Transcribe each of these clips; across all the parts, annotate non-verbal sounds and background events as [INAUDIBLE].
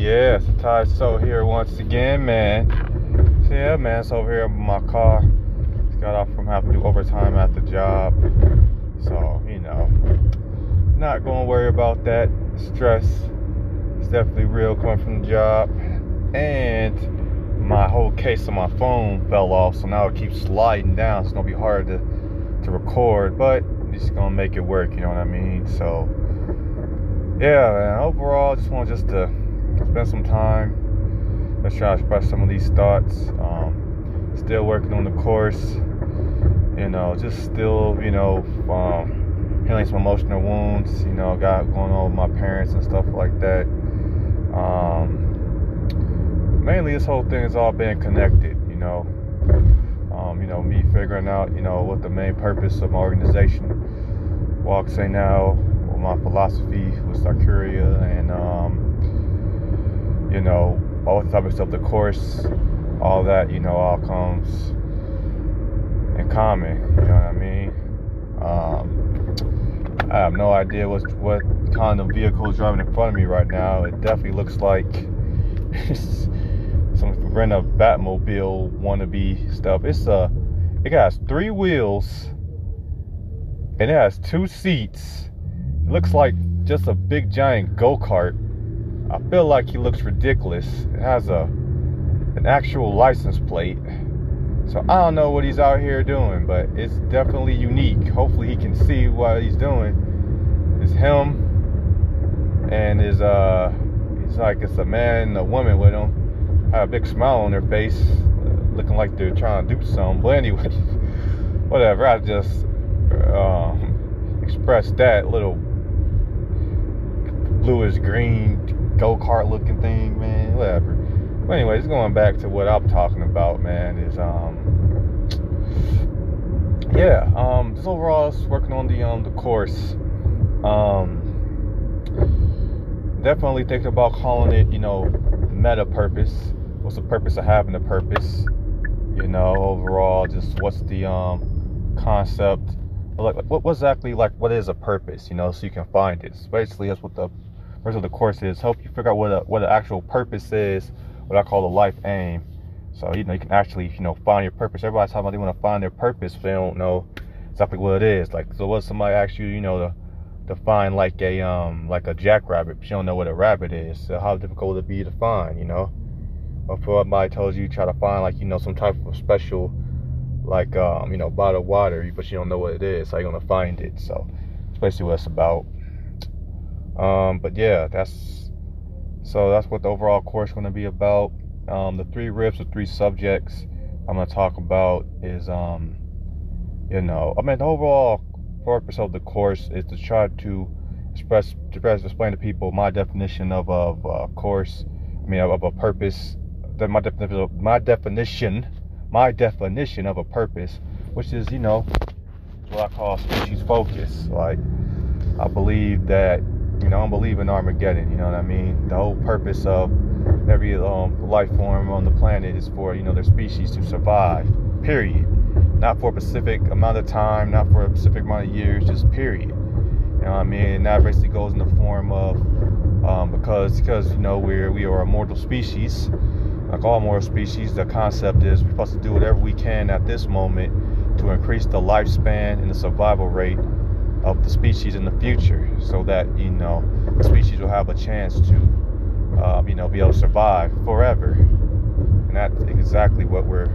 Yeah, it's a Ty So here once again, man. So yeah, man, it's over here in my car. Just got off from having to do overtime at the job. So, you know, not gonna worry about that. Stress is definitely real coming from the job. And my whole case of my phone fell off, so now it keeps sliding down. It's gonna be hard to to record, but just gonna make it work, you know what I mean? So yeah, man, overall, I just want just to spend some time. Let's try to express some of these thoughts. Um, still working on the course. You know, just still, you know, um, healing some emotional wounds. You know, got going on with my parents and stuff like that. Um, mainly, this whole thing has all been connected. You know, um, you know, me figuring out, you know, what the main purpose of my organization, Walk Sei Now, my philosophy with Sakuria and um, you know all the topics of the course, all that you know all comes in common. You know what I mean? Um, I have no idea what what kind of vehicle is driving in front of me right now. It definitely looks like [LAUGHS] some rent a Batmobile wannabe stuff. It's a it has three wheels and it has two seats It looks like just a big giant go-kart. I feel like he looks ridiculous. It has a an actual license plate. So I don't know what he's out here doing, but it's definitely unique. Hopefully he can see what he's doing. It's him and his uh it's like it's a man and a woman with him. Have a big smile on their face, looking like they're trying to do something. But anyway, [LAUGHS] whatever. I just um, expressed that little bluish green go kart looking thing, man. Whatever. But anyways, going back to what I'm talking about, man, is um yeah, um just overall working on the um the course. Um definitely thinking about calling it, you know, meta purpose. What's the purpose of having a purpose? You know, overall, just what's the um concept like what, what exactly like what is a purpose you know so you can find it so basically that's what the rest of the course is help you figure out what a, what the actual purpose is, what I call the life aim. So you know you can actually you know find your purpose. Everybody's talking about they want to find their purpose, but they don't know exactly what it is. Like so, what somebody asks you, you know, to to find like a um like a jackrabbit, but you don't know what a rabbit is. So how difficult would it be to find? You know, or for somebody tells you try to find like you know some type of special like um you know bottled water, but you don't know what it is. How you gonna find it? So it's basically what it's about. Um, but yeah, that's so that's what the overall course is going to be about. Um, the three riffs, the three subjects I'm going to talk about is, um, you know, I mean, the overall purpose of the course is to try to express, to express, explain to people my definition of a, of course. I mean, of, of a purpose. That my definition, my definition, my definition of a purpose, which is, you know, what I call species focus. Like, I believe that you know, I don't believe in Armageddon. You know what I mean? The whole purpose of every um, life form on the planet is for you know their species to survive. Period. Not for a specific amount of time, not for a specific amount of years, just period. You know what I mean? And that basically goes in the form of um, because because you know we're we are a mortal species. Like all mortal species, the concept is we're supposed to do whatever we can at this moment to increase the lifespan and the survival rate of the species in the future so that you know the species will have a chance to um, you know be able to survive forever. And that's exactly what we're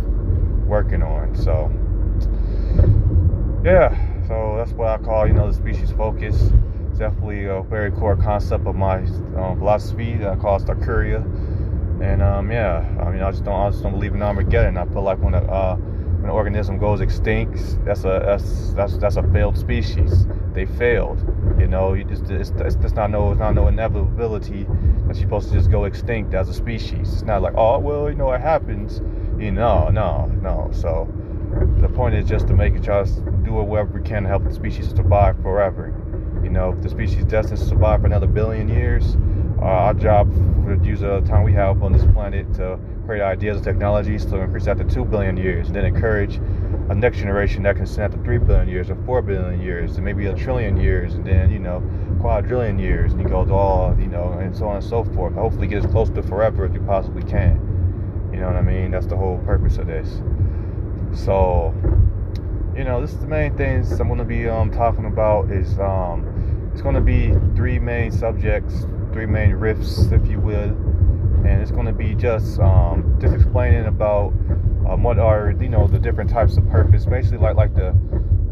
working on so yeah. So that's what i call you know the species focus. It's definitely a very core concept of my um, philosophy that i call Sakuria. and um, yeah i mean i just don't i just don't believe in armageddon. I feel like when a uh, an organism goes extinct, that's a that's that's that's a failed species. They failed. You know, you just it's, it's, it's not no it's not no inevitability that you're supposed to just go extinct as a species. It's not like oh well you know it happens. You know no no. So the point is just to make it try do whatever we can to help the species survive forever. You know, if the species destined to survive for another billion years, uh, our job the use the time we have on this planet to create ideas and technologies to increase to 2 billion years and then encourage a next generation that can stand to three billion years or four billion years and maybe a trillion years and then you know quadrillion years and you go to all you know and so on and so forth. Hopefully get as close to forever as you possibly can. You know what i mean? That's the whole purpose of this. So you know this is the main things i'm going to be um, talking about is um, it's going to be three main subjects three main riffs if you will and it's going to be just um, just explaining about um, what are you know the different types of purpose basically like like the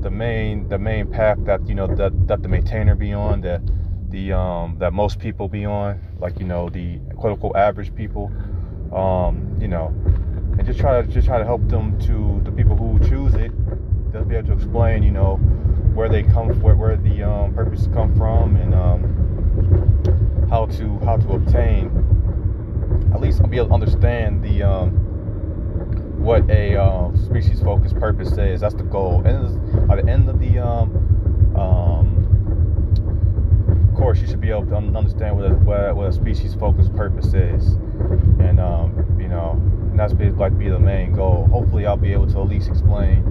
the main the main path that you know that that the maintainer be on that the um that most people be on like you know the quote unquote average people. Um you know and just try to just try to help them to the people who choose it they'll be able to explain you know where they come where where the um, purpose come from and um, how to how to obtain at least I'll be able to understand the um, what a um, species focused purpose is. That's the goal. And by the end of the um, um, course, you should be able to understand what a, what a species focused purpose is. And, um, you know, and that's be, like be the main goal. Hopefully, I'll be able to at least explain,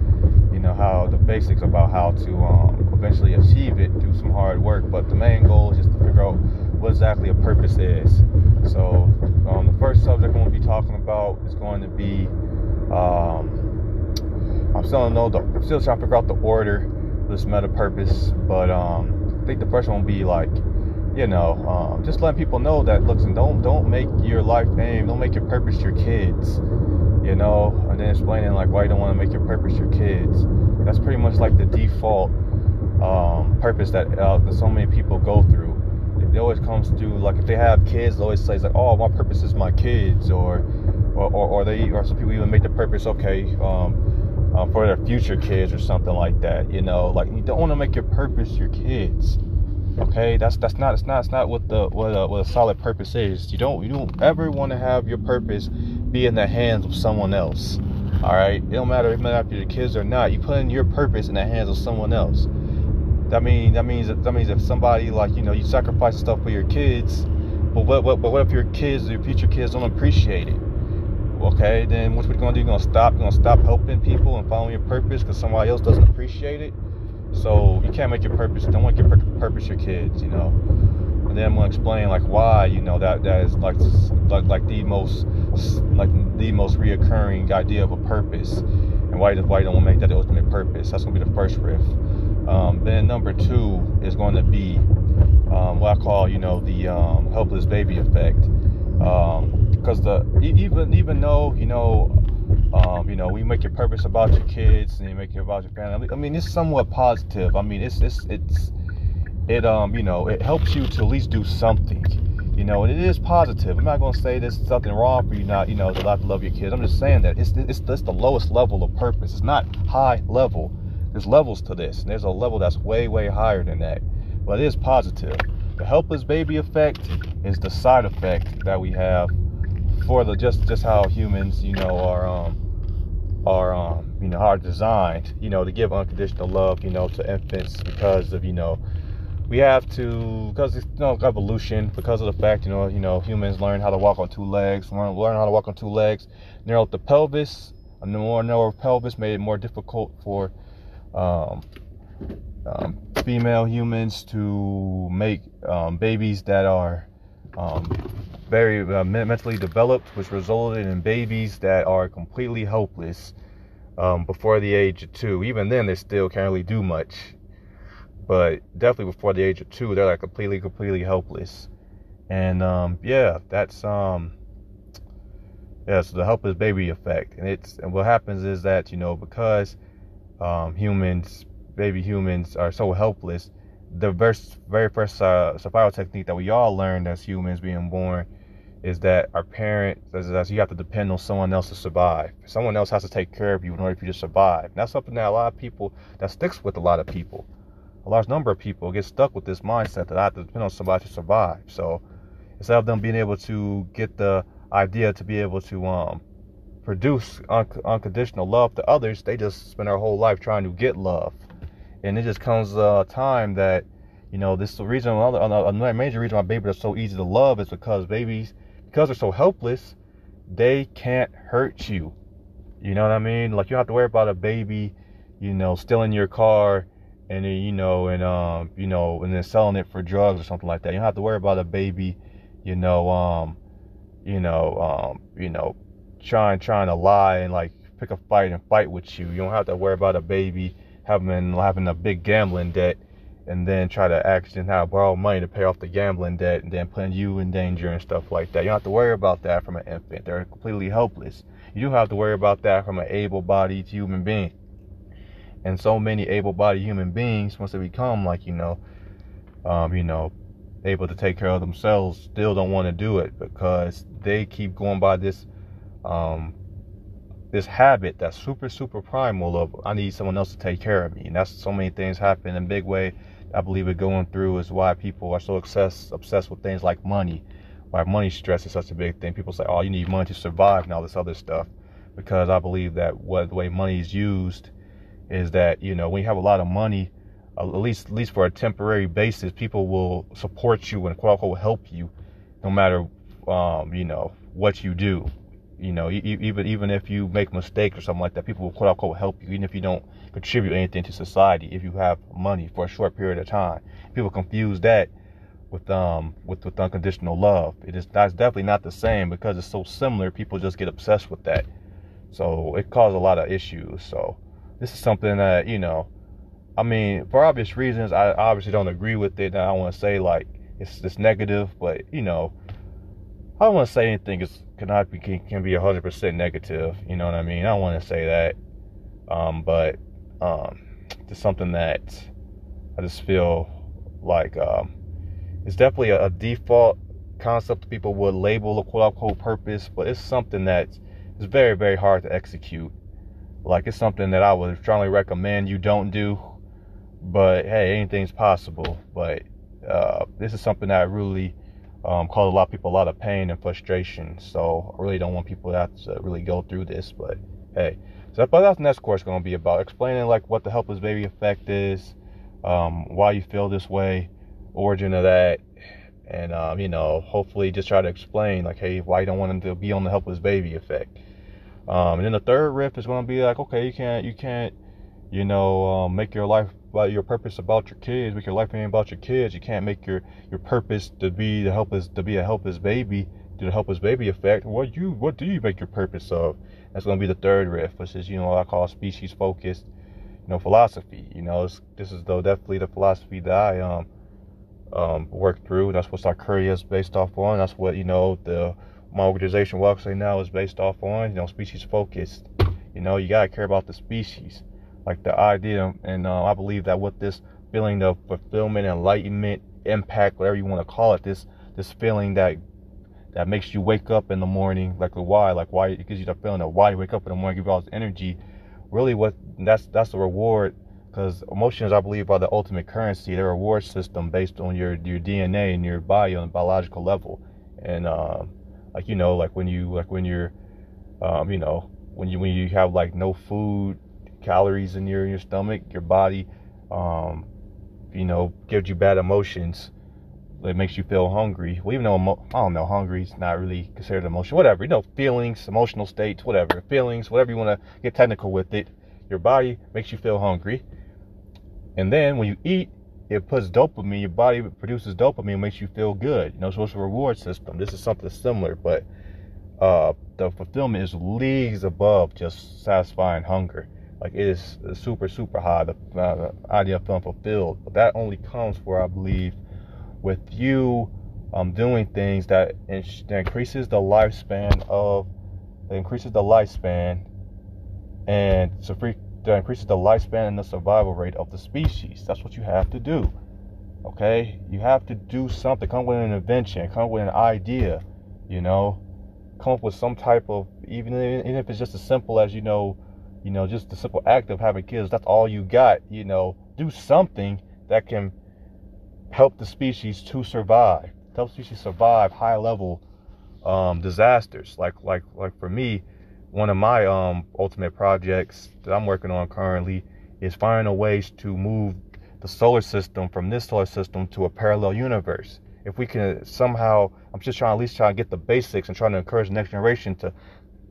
you know, how the basics about how to um, eventually achieve it through some hard work. But the main goal is just to figure out what exactly a purpose is. So, um, the first subject I'm going to be talking about is going to be um, I'm still know the still trying to figure out the order of this meta purpose, but um, I think the first one will be like, you know, um, just letting people know that looks and don't don't make your life aim, don't make your purpose your kids, you know, and then explaining like why you don't want to make your purpose your kids. That's pretty much like the default um, purpose that, uh, that so many people go through. It always comes to like if they have kids, they always say like, oh, my purpose is my kids, or or, or, or they or some people even make the purpose okay um, uh, for their future kids or something like that. You know, like you don't want to make your purpose your kids. Okay, that's that's not it's not it's not what the what a, what a solid purpose is. You don't you don't ever want to have your purpose be in the hands of someone else. All right, it don't matter if after your kids or not. You put in your purpose in the hands of someone else. That means that means that means if somebody like you know you sacrifice stuff for your kids, but what what but what if your kids your future kids don't appreciate it? okay, then what we're gonna do? You're gonna stop. You're gonna stop helping people and following your purpose because somebody else doesn't appreciate it. So you can't make your purpose. Don't make your purpose your kids. You know. And then I'm gonna explain like why you know that that is like like like the most like the most reoccurring idea of a purpose and why why you don't want make that the ultimate purpose. That's gonna be the first riff. Um, then number two is going to be um, what I call you know the um, helpless baby effect. Um, because the even even though you know um, you know we make your purpose about your kids and you make it about your family i mean it's somewhat positive. I mean it's it's it's it um you know it helps you to at least do something you know and it is positive. I'm not going to say there's something wrong for you not you know to love your kids. I'm just saying that it's it's, it's the lowest level of purpose. It's not high level there's levels to this and there's a level that's way way higher than that. But it is positive. The helpless baby effect is the side effect that we have for the just just how humans, you know, are um are um you know are designed, you know, to give unconditional love, you know, to infants because of you know we have to because it's you know evolution because of the fact you know you know humans learn how to walk on two legs learn, learn how to walk on two legs. Narrow the pelvis a more narrow pelvis made it more difficult for um, um, female humans to make um, babies that are um, very uh, mentally developed, which resulted in babies that are completely helpless um, before the age of two. Even then, they still can't really do much. But definitely before the age of two, they're like completely, completely helpless. And um, yeah, that's um, yeah, so the helpless baby effect. And it's and what happens is that you know because um, humans, baby humans, are so helpless. The very first uh, survival technique that we all learned as humans being born is that our parents, that you have to depend on someone else to survive. Someone else has to take care of you in order for you to survive. And that's something that a lot of people, that sticks with a lot of people. A large number of people get stuck with this mindset that I have to depend on somebody to survive. So instead of them being able to get the idea to be able to um, produce un- unconditional love to others, they just spend their whole life trying to get love. And it just comes a time that, you know, this is the reason, another, another major reason why babies are so easy to love is because babies because they're so helpless, they can't hurt you. You know what I mean? Like you don't have to worry about a baby, you know, stealing your car and then, you know, and um, you know, and then selling it for drugs or something like that. You don't have to worry about a baby, you know, um, you know, um, you know, trying trying to lie and like pick a fight and fight with you. You don't have to worry about a baby having having a big gambling debt and then try to have borrow money to pay off the gambling debt and then putting you in danger and stuff like that. You don't have to worry about that from an infant. They're completely helpless. You do have to worry about that from an able-bodied human being. And so many able-bodied human beings, once they become like you know, um, you know, able to take care of themselves, still don't want to do it because they keep going by this, um, this habit that's super super primal of I need someone else to take care of me, and that's so many things happen in a big way I believe it going through is why people are so obsessed obsessed with things like money. Why money stress is such a big thing. People say, "Oh, you need money to survive," and all this other stuff. Because I believe that what the way money is used is that you know when you have a lot of money, at least at least for a temporary basis, people will support you and quote unquote help you, no matter um, you know what you do. You know, even even if you make mistakes or something like that, people will quote unquote help you, even if you don't contribute anything to society if you have money for a short period of time. People confuse that with um with, with unconditional love. It is that's definitely not the same because it's so similar. People just get obsessed with that. So it causes a lot of issues. So this is something that you know. I mean, for obvious reasons, I obviously don't agree with it. And I don't want to say like it's it's negative, but you know, I don't want to say anything is cannot be can, be 100% negative. You know what I mean? I don't want to say that. Um, but um, just something that I just feel like um, it's definitely a, a, default concept people would label a quote unquote purpose, but it's something that is very, very hard to execute. Like it's something that I would strongly recommend you don't do, but hey, anything's possible. But uh, this is something that really um, caused a lot of people a lot of pain and frustration. So I really don't want people to have to really go through this, but hey. So that's the next course going to be about explaining like what the helpless baby effect is, um, why you feel this way, origin of that, and um, you know hopefully just try to explain like hey why you don't want them to be on the helpless baby effect. Um, and then the third riff is going to be like okay you can't you can't you know um, make your life about your purpose about your kids, make your life anything about your kids. You can't make your your purpose to be the helpless to be a helpless baby to the helpless baby effect. What you what do you make your purpose of? That's to be the third riff, which is, you know, I call species focused, you know, philosophy. You know, this is though definitely the philosophy that I um um work through. That's what Sakuria is based off on. That's what you know the my organization Sei now is based off on. You know, species focused. You know, you gotta care about the species, like the idea, and uh, I believe that with this feeling of fulfillment, enlightenment, impact, whatever you want to call it, this this feeling that that makes you wake up in the morning, like why, like why it gives you the feeling of why you wake up in the morning, give you all this energy. Really, what that's that's the reward, because emotions, I believe, are the ultimate currency. They're reward system based on your your DNA and your body on a biological level, and um, like you know, like when you like when you're, um, you know, when you when you have like no food, calories in your your stomach, your body, um, you know, gives you bad emotions it makes you feel hungry. Well, even though emo- I don't know, hungry is not really considered emotion. Whatever, you know, feelings, emotional states, whatever, feelings, whatever you want to get technical with it. Your body makes you feel hungry, and then when you eat, it puts dopamine. Your body produces dopamine, makes you feel good. You know, so it's a reward system. This is something similar, but uh, the fulfillment is leagues above just satisfying hunger. Like it is super, super high. The, uh, idea of feeling fulfilled, but that only comes where I believe with you um, doing things that, that increases the lifespan of that increases the lifespan and so free, that increases the lifespan and the survival rate of the species. That's what you have to do. Okay, you have to do something. Come with an invention. Come with an idea. You know, come up with some type of even even if it's just as simple as you know, you know, just the simple act of having kids. That's all you got. You know, do something that can help the species to survive, help species survive high level um, disasters. Like like like for me, one of my um, ultimate projects that I'm working on currently is finding a ways to move the solar system from this solar system to a parallel universe. If we can somehow, I'm just trying at least trying to get the basics and trying to encourage the next generation to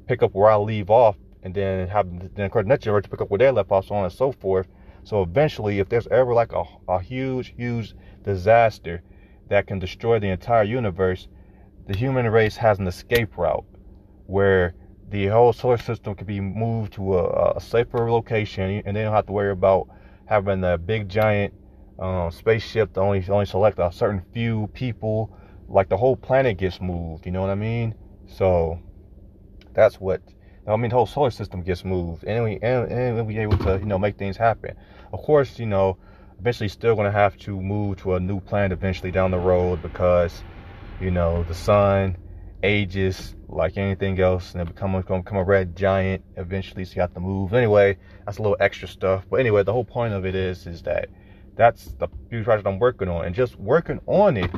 pick up where I leave off and then have then of course next generation pick up where they left off, so on and so forth. So eventually, if there's ever like a, a huge, huge disaster that can destroy the entire universe, the human race has an escape route where the whole solar system can be moved to a, a safer location, and they don't have to worry about having a big giant um, spaceship to only only select a certain few people. Like the whole planet gets moved. You know what I mean? So that's what I mean. The whole solar system gets moved, and we and, and we able to you know make things happen. Of course, you know, eventually still going to have to move to a new planet eventually down the road because you know the sun ages like anything else and it become going to become a red giant eventually so you have to move anyway that's a little extra stuff but anyway the whole point of it is is that that's the huge project i'm working on and just working on it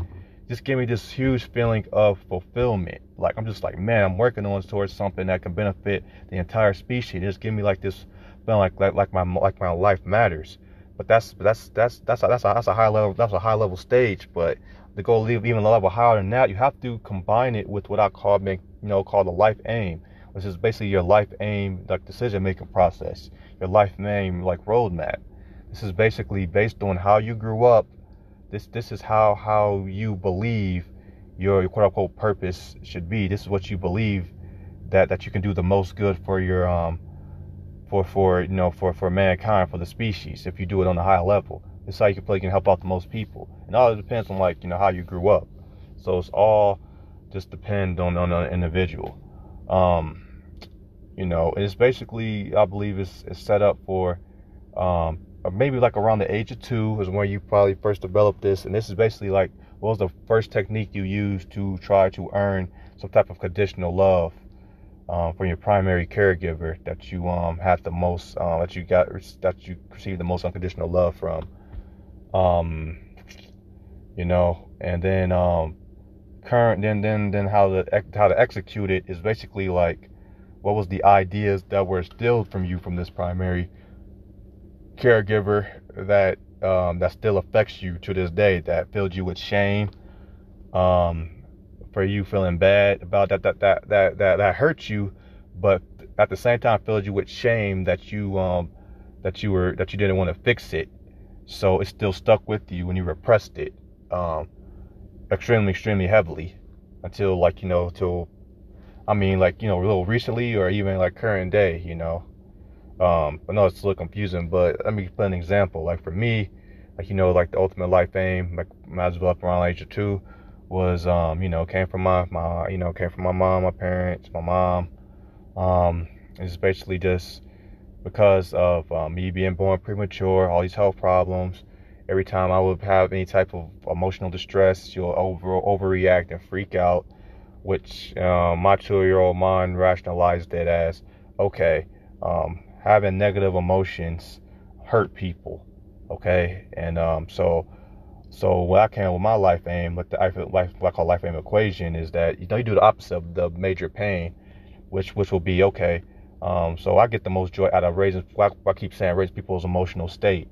just give me this huge feeling of fulfillment like i'm just like man i'm working on towards something that can benefit the entire species just give me like this feeling like like, like my like my life matters but that's that's that's that's a, that's a, that's a high level that's a high level stage but to go leave even a level higher than that, you have to combine it with what I call, make you know, called the life aim, which is basically your life aim, like decision making process, your life aim, like roadmap. This is basically based on how you grew up. This this is how how you believe your quote unquote purpose should be. This is what you believe that that you can do the most good for your um for for you know for for mankind for the species if you do it on a high level. Is how you can play can help out the most people. And all it depends on like, you know, how you grew up. So it's all just depend on, on an individual. Um, you know, it's basically I believe it's, it's set up for um, maybe like around the age of two is when you probably first developed this. And this is basically like what was the first technique you used to try to earn some type of conditional love um, from your primary caregiver that you um, had the most uh, that you got that you received the most unconditional love from um, you know, and then um, current, then then then how to how to execute it is basically like what was the ideas that were instilled from you from this primary caregiver that um, that still affects you to this day that filled you with shame um, for you feeling bad about that that that that that, that hurt you but at the same time filled you with shame that you um that you were that you didn't want to fix it so it still stuck with you when you repressed it um, extremely, extremely heavily until like, you know, till, I mean, like, you know, a little recently or even like current day, you know. Um, I know it's a little confusing, but let me put an example. Like for me, like, you know, like the ultimate life aim, like when I was up around age of two, was, um, you know, came from my, my, you know, came from my mom, my parents, my mom. Um, it's basically just, because of um, me being born premature, all these health problems. Every time I would have any type of emotional distress, you'll over overreact and freak out, which um, my two-year-old mind rationalized it as, okay, um, having negative emotions hurt people, okay, and um, so so what I can with my life aim, like the life, what I call life aim equation, is that you know you do the opposite of the major pain, which which will be okay um, so I get the most joy out of raising, I keep saying, raise people's emotional state,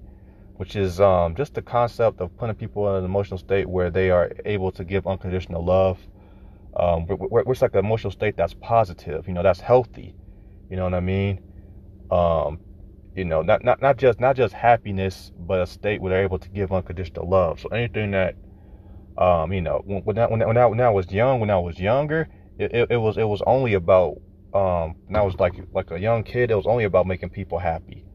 which is um, just the concept of putting people in an emotional state where they are able to give unconditional love. Um, it's like an emotional state that's positive, you know, that's healthy. You know what I mean? Um, you know, not, not, not just, not just happiness, but a state where they're able to give unconditional love. So anything that, um, you know, when, when, I, when, I, when I was young, when I was younger, it, it, it was, it was only about um and I was like like a young kid, it was only about making people happy.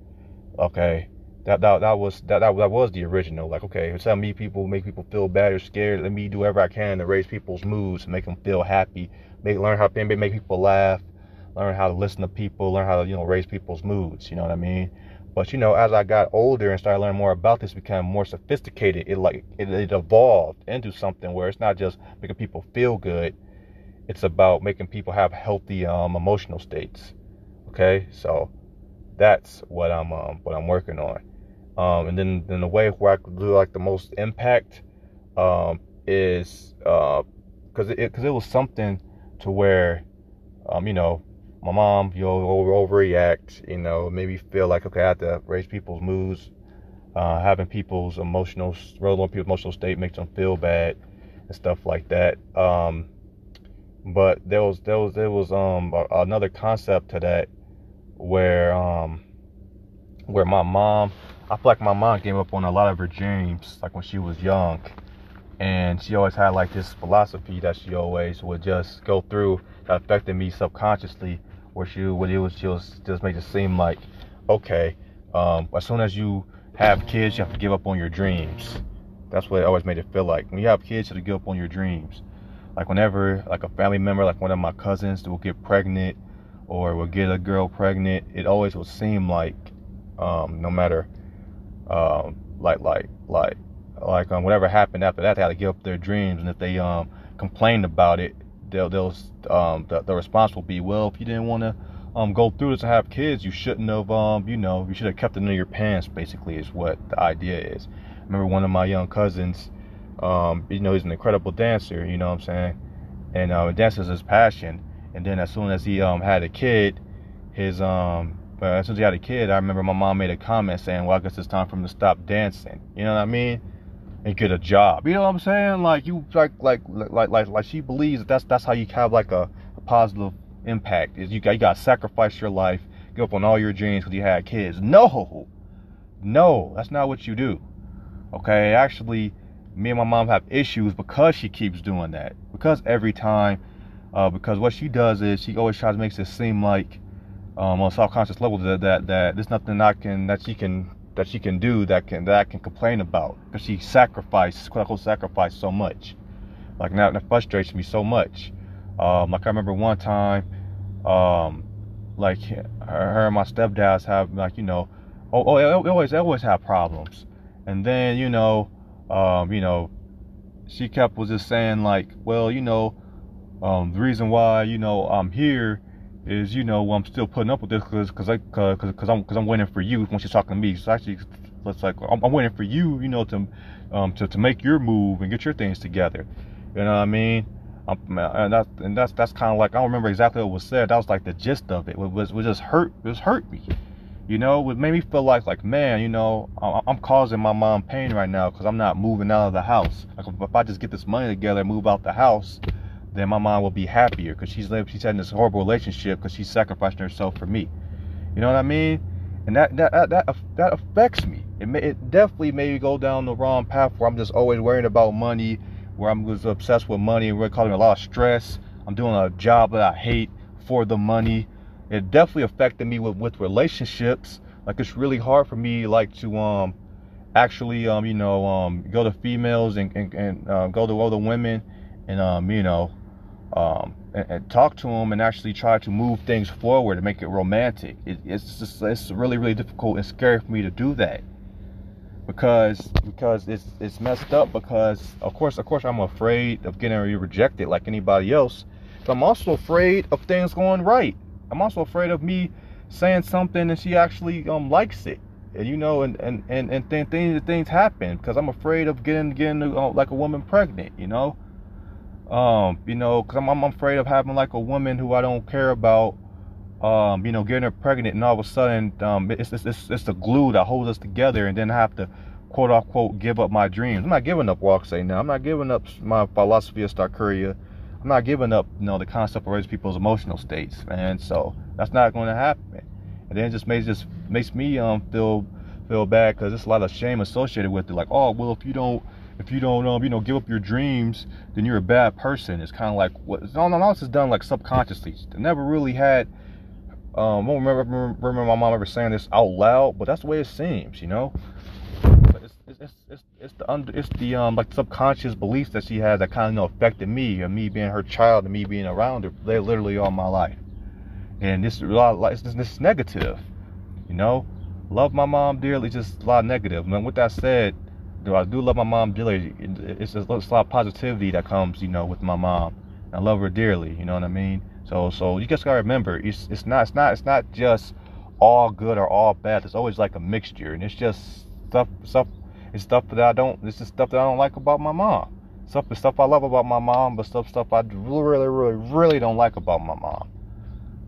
Okay. That that, that was that, that that was the original. Like, okay, instead of me people make people feel bad or scared, let me do whatever I can to raise people's moods, make them feel happy, make learn how to make people laugh, learn how to listen to people, learn how to, you know, raise people's moods, you know what I mean? But you know, as I got older and started learning more about this, became more sophisticated. It like it, it evolved into something where it's not just making people feel good, it's about making people have healthy um, emotional states. Okay, so that's what I'm um, what I'm working on. Um, and then then the way where I could do like the most impact um, is because uh, it because it was something to where um, you know my mom you know overreact you know maybe feel like okay I have to raise people's moods. Uh, having people's emotional roll on people's emotional state makes them feel bad and stuff like that. Um, but there was there was there was um another concept to that where um where my mom I feel like my mom gave up on a lot of her dreams like when she was young. And she always had like this philosophy that she always would just go through that affected me subconsciously where she would it was just just make it seem like okay um, as soon as you have kids you have to give up on your dreams. That's what it always made it feel like. When you have kids you have to give up on your dreams. Like whenever like a family member like one of my cousins will get pregnant or will get a girl pregnant it always will seem like um, no matter um, like like like like um, whatever happened after that, they had to give up their dreams, and if they um complained about it, they'll they'll um the, the response will be, well, if you didn't want to um go through this and have kids, you shouldn't have um you know you should have kept it in your pants. Basically, is what the idea is. I remember one of my young cousins, um you know he's an incredible dancer, you know what I'm saying, and uh, dance is his passion. And then as soon as he um had a kid, his um as soon as he had a kid, I remember my mom made a comment saying, "Well, I guess it's time for him to stop dancing." You know what I mean? And get a job. You know what I'm saying? Like you like like like like like she believes that that's that's how you have like a, a positive impact. Is you got you got to sacrifice your life, give up on all your dreams because you had kids. No, no, that's not what you do. Okay, actually, me and my mom have issues because she keeps doing that. Because every time, uh, because what she does is she always tries to make it seem like um, on a subconscious level that, that that there's nothing I can that she can that she can do that can that I can complain about because she sacrificed quote unquote sacrificed so much. Like now that frustrates me so much. Um, like I remember one time, um, like her, her and my stepdads have like you know, oh, oh they always they always have problems, and then you know, um, you know, she kept was just saying like, well, you know, um, the reason why you know I'm here is you know I'm still putting up with this because because I because because I'm because I'm waiting for you when she's talking to me. So actually, it's like I'm, I'm, waiting for you, you know, to um to, to make your move and get your things together. You know what I mean? I'm, and that's and that's that's kind of like I don't remember exactly what was said. That was like the gist of it. It was was just hurt. It was hurt me. You know, it made me feel like like man, you know, I'm causing my mom pain right now because I'm not moving out of the house. Like if I just get this money together and move out the house then my mom will be happier because she's lived, she's had this horrible relationship because she's sacrificing herself for me. You know what I mean? And that that that that affects me. It may, it definitely made me go down the wrong path where I'm just always worrying about money, where I'm just obsessed with money and really causing a lot of stress. I'm doing a job that I hate for the money. It definitely affected me with with relationships. Like it's really hard for me like to um actually um you know um go to females and and, and uh, go to other women and um you know um, and, and, talk to them and actually try to move things forward and make it romantic. It, it's just it's really really difficult and scary for me to do that because because it's it's messed up because of course of course I'm afraid of getting rejected like anybody else. But I'm also afraid of things going right. I'm also afraid of me saying something and she actually um likes it. And you know, and and and, and things things happen because I'm afraid of getting getting uh, like a woman pregnant. You know, um, you know, because I'm, I'm afraid of having like a woman who I don't care about, um, you know, getting her pregnant, and all of a sudden, um, it's, it's, it's, it's the glue that holds us together, and then I have to, quote unquote, give up my dreams. I'm not giving up Sei now. I'm not giving up my philosophy of Sakuria. I'm not giving up, you know, the concept of raising people's emotional states, man. So that's not going to happen. And then it just makes just makes me um feel feel bad because there's a lot of shame associated with it. Like, oh, well, if you don't if you don't um, you know give up your dreams then you're a bad person. It's kind of like what no no no this is done like subconsciously. I never really had um I don't remember, remember my mom ever saying this out loud but that's the way it seems you know? But it's it's it's, it's the under it's the um like subconscious beliefs that she has that kind of you know affected me and me being her child and me being around her they literally all my life. And this is a lot of, this, this is negative you know? Love my mom dearly just a lot of negative. negative. And with that said I do love my mom dearly. It's a, lot of positivity that comes, you know, with my mom. I love her dearly. You know what I mean? So, so you just gotta remember, it's it's not it's not it's not just all good or all bad. It's always like a mixture, and it's just stuff stuff. It's stuff that I don't. It's just stuff that I don't like about my mom. Stuff stuff I love about my mom, but stuff stuff I really really really don't like about my mom.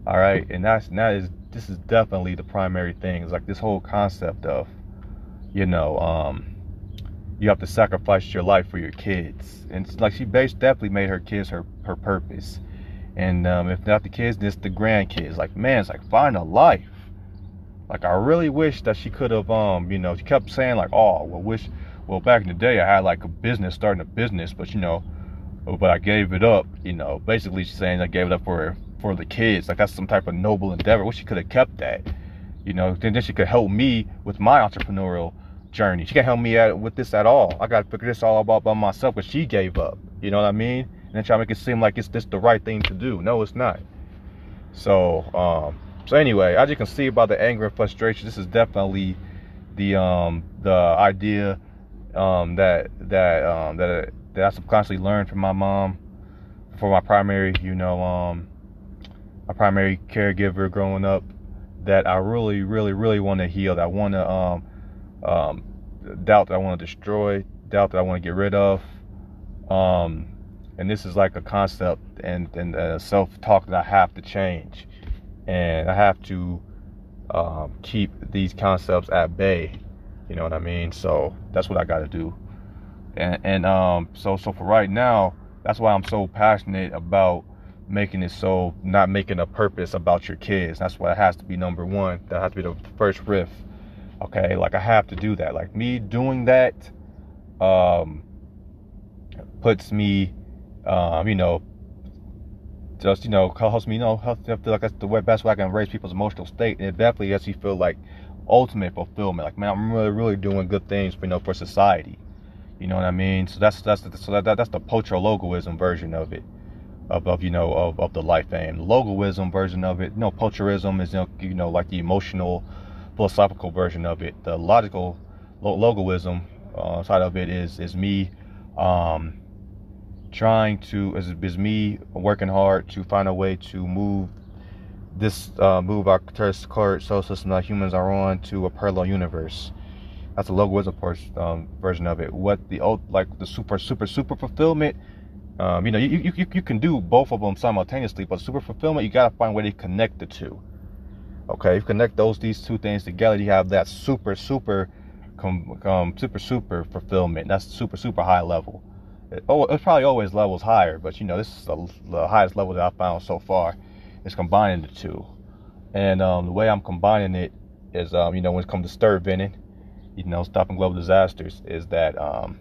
All right, and that's that is this is definitely the primary thing. It's like this whole concept of, you know, um you have to sacrifice your life for your kids. And like she basically definitely made her kids her her purpose. And um, if not the kids, it's the grandkids. Like man, it's like find a life. Like I really wish that she could have, um, you know, she kept saying like, oh, well, wish, well, back in the day I had like a business, starting a business, but you know, but I gave it up. You know, basically she's saying I gave it up for for the kids. Like that's some type of noble endeavor. Wish she could have kept that. You know, then, then she could help me with my entrepreneurial journey. She can't help me at, with this at all. I got to figure this all out by myself because she gave up. You know what I mean? And then try to make it seem like it's just the right thing to do. No, it's not. So, um, so anyway, as you can see by the anger and frustration, this is definitely the um the idea um that that um that that I subconsciously learned from my mom for my primary, you know, um my primary caregiver growing up that I really, really, really want to heal. That I want to um um doubt that I want to destroy, doubt that I want to get rid of. Um and this is like a concept and and a self-talk that I have to change and I have to um, keep these concepts at bay. You know what I mean? So that's what I got to do. And, and um, so so for right now, that's why I'm so passionate about making it so not making a purpose about your kids. That's why it has to be number one. That has to be the first riff. Okay, like I have to do that. Like me doing that um, puts me, um, you know, just you know helps me you know help feel like that's the best way I can raise people's emotional state, and it definitely lets you feel like ultimate fulfillment. Like man, I'm really really doing good things, you know, for society. You know what I mean? So that's that's the, so that, that's the poacher logoism version of it, of, of you know of, of the life aim. Logoism version of it, you know, poacherism is you know, you know like the emotional, philosophical version of it. The logical logoism uh, side of it is is me. Um, trying to is, is me working hard to find a way to move this uh, move our current solar system that humans are on to a parallel universe. That's the logoism um, version of it. What the old like the super super super fulfillment. Um, you know, you, you you can do both of them simultaneously, but super fulfillment you gotta find a way to connect the two. Okay, you connect those these two things together, you have that super super um, super super fulfillment. That's super super high level oh, it's probably always levels higher, but you know, this is the, the highest level that I found so far. Is combining the two, and um, the way I'm combining it is, um, you know, when it comes to stir venting, you know, stopping global disasters, is that um,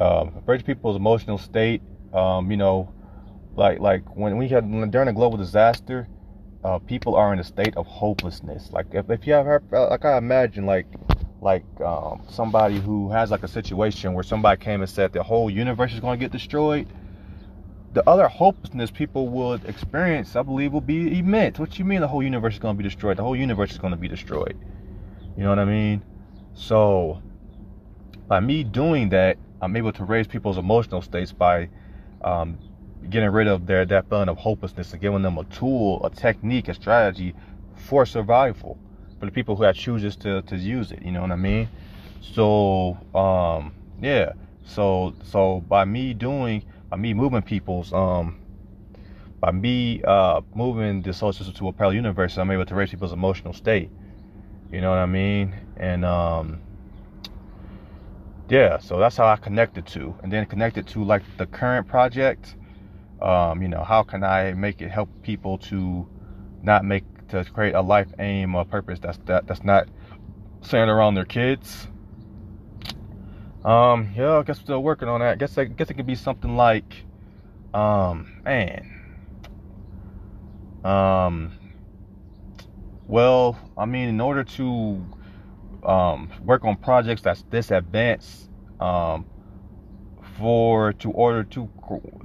uh, bridge people's emotional state. Um, you know, like like when we had during a global disaster, uh, people are in a state of hopelessness. Like if, if you have like I imagine like like um, somebody who has like a situation where somebody came and said the whole universe is going to get destroyed the other hopelessness people would experience i believe will be immense. What you mean the whole universe is going to be destroyed? The whole universe is going to be destroyed. You know what i mean? So by me doing that i'm able to raise people's emotional states by um, getting rid of their that feeling of hopelessness and giving them a tool a technique a strategy for survival for the people who have chooses to to use it. You know what I mean? So um, yeah. So so by me doing by me moving people's um by me uh moving the solar system to a parallel universe, I'm able to raise people's emotional state. You know what I mean? And um yeah, so that's how I connected to, and then connected to like the current project. Um, you know, how can I make it help people to not make to create a life aim or purpose that's that that's not centered around their kids. Um, yeah, I guess still working on that. I guess I guess it could be something like, um, man, um, well, I mean, in order to um, work on projects that's this advanced, um, for to order to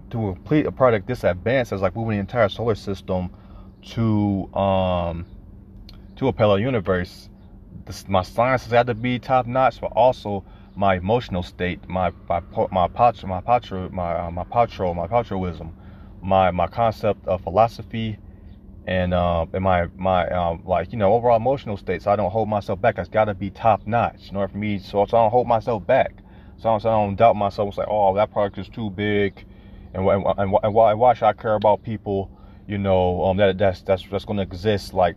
to complete a project this advanced as like moving the entire solar system to um to a parallel universe, this, my science has got to be top notch, but also my emotional state, my my my patro, my patro, my uh, my patro, my patroism, my my concept of philosophy, and uh, and my my um, like you know overall emotional state. So I don't hold myself back. It's got to be top notch in order for me. So, so I don't hold myself back. So, I don't doubt myself. It's like oh that product is too big, and and, and, and why why should I care about people? you know, um, that that's that's that's going to exist like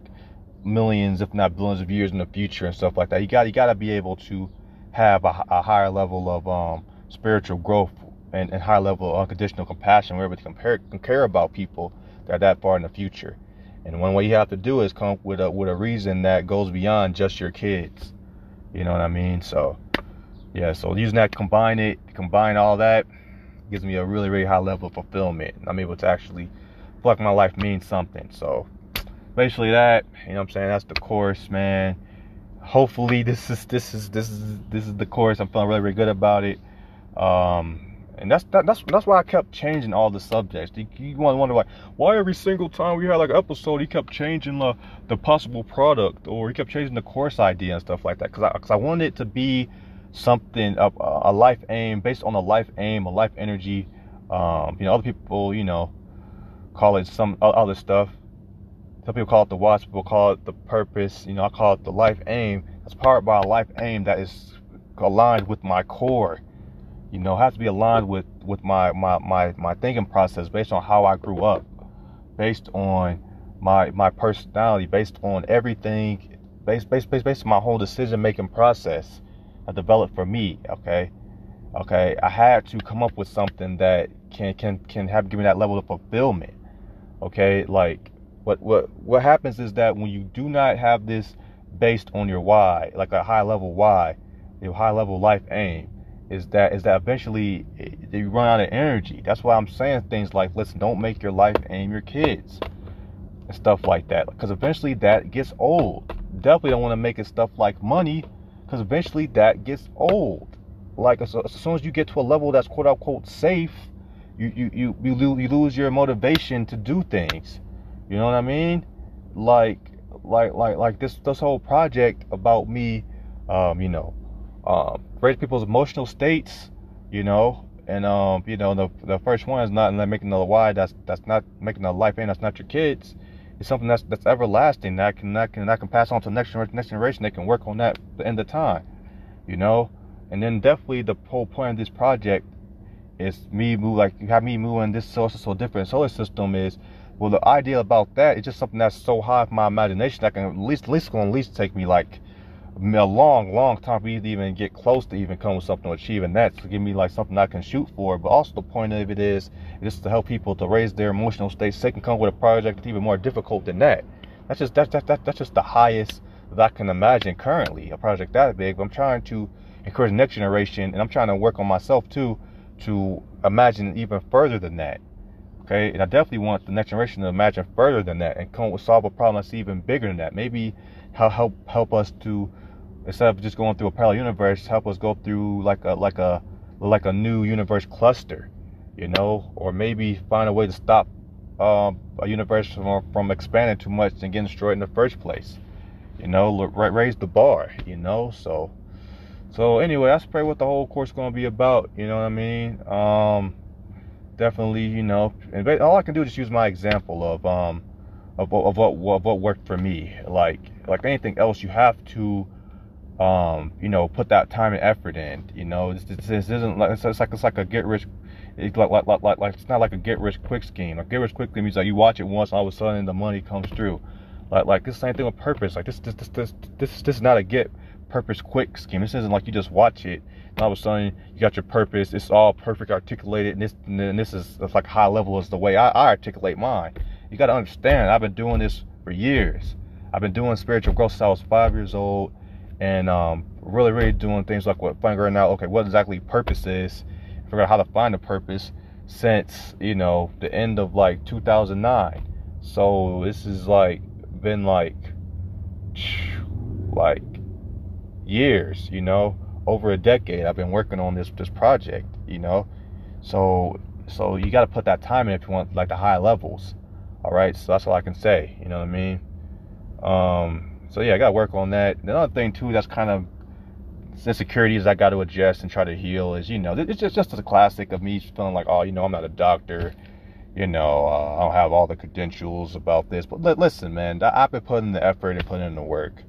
millions, if not billions, of years in the future and stuff like that. You got you got to be able to have a, a higher level of um, spiritual growth and, and higher level of unconditional compassion. We're able to compare, care about people that are that far in the future. And one way you have to do is come up with a with a reason that goes beyond just your kids. You know what I mean? So yeah, so using that combine it, combine all that, gives me a really, really high level of fulfillment. I'm able to actually feel like my life means something. So basically that, you know what I'm saying? That's the course, man. Hopefully this is this is this is this is the course. I'm feeling really, really good about it. Um and that's that, that's that's why I kept changing all the subjects. You, you want to wonder why why every single time we had like an episode, he kept changing the the possible product or he kept changing the course idea and stuff like that. Because I because I wanted it to be something a, a life aim based on a life aim, a life energy. Um, you know, other people, you know, call it some other stuff. Some people call it the watch, people call it the purpose. You know, I call it the life aim. That's powered by a life aim that is aligned with my core. You know, has to be aligned with with my my my my thinking process based on how I grew up, based on my my personality, based on everything, based based based based on my whole decision making process. I developed for me. Okay, okay. I had to come up with something that can can can have give me that level of fulfillment. Okay, like what what what happens is that when you do not have this based on your why, like a high level why, your high level life aim, is that is that eventually eh, you run out of energy. That's why I'm saying things like, listen, don't make your life aim your kids and stuff like that, because eventually that gets old. Definitely don't want to make it stuff like money because eventually that gets old. Like as, as, soon as you get to a level that's quote unquote safe, you you you you, lose, you lose your motivation to do things. You know what I mean? Like like like like this this whole project about me, um, you know, um, raise people's emotional states, you know, and um, you know, the the first one is not making the why. That's that's not making a life and that's not your kids it's something that's that's everlasting that can that can that can pass on to the next next generation. They can work on that the end of time, you know. And then definitely the whole point of this project is me move like you have me moving this solar so different solar system is well the idea about that is just something that's so high for my imagination that can at least at least to at least take me like a long, long time for to even get close to even come with something to achieving that. To give me like something I can shoot for. But also the point of it is just to help people to raise their emotional state so they can come with a project that's even more difficult than that. That's just that, that, that that's just the highest that I can imagine currently. A project that big. But I'm trying to encourage the next generation and I'm trying to work on myself too to imagine even further than that. Okay, and I definitely want the next generation to imagine further than that and come with solve a problem that's even bigger than that. Maybe help help us to instead of just going through a parallel universe, help us go through like a like a like a new universe cluster, you know, or maybe find a way to stop um, a universe from, from expanding too much and getting destroyed in the first place. You know, raise the bar. You know, so so anyway, that's probably what the whole course is going to be about. You know what I mean? Um, definitely, you know, and all I can do is just use my example of um of, of what what worked for me. Like like anything else, you have to um, you know, put that time and effort in. You know, this, this, isn't like it's, like it's like a get rich. It's like, like, like, like, it's not like a get rich quick scheme. Like get rich quick scheme means like you watch it once, all of a sudden the money comes through. Like like this same thing with purpose. Like this this this this this, this is not a get purpose quick scheme. This isn't like you just watch it and all of a sudden you got your purpose. It's all perfect articulated, and this and this is like high level is the way I, I articulate mine. You got to understand. I've been doing this for years. I've been doing spiritual growth since I was five years old and um, really, really doing things like what figuring out, okay, what exactly purpose is, figure out how to find a purpose since you know the end of like 2009. So this is like been like like years, you know, over a decade. I've been working on this this project, you know. So so you got to put that time in if you want like the high levels. All right, so that's all I can say. You know what I mean? Um, so yeah, I got to work on that. Another thing too, that's kind of insecurities I got to adjust and try to heal is, you know, it's just just a classic of me feeling like, oh, you know, I'm not a doctor. You know, uh, I don't have all the credentials about this. But li- listen, man, I've been putting the effort and putting in the work.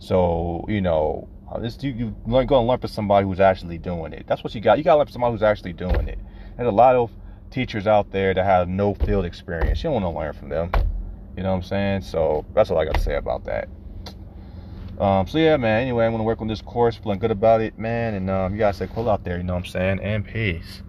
So, you know, uh, this you, you learn, go and learn from somebody who's actually doing it. That's what you got. You got to learn from somebody who's actually doing it. There's a lot of teachers out there that have no field experience. You don't want to learn from them. You know what I'm saying? So that's all I got to say about that. Um, so yeah, man. Anyway, I'm gonna work on this course, feeling good about it, man. And um, you guys stay cool out there. You know what I'm saying? And peace.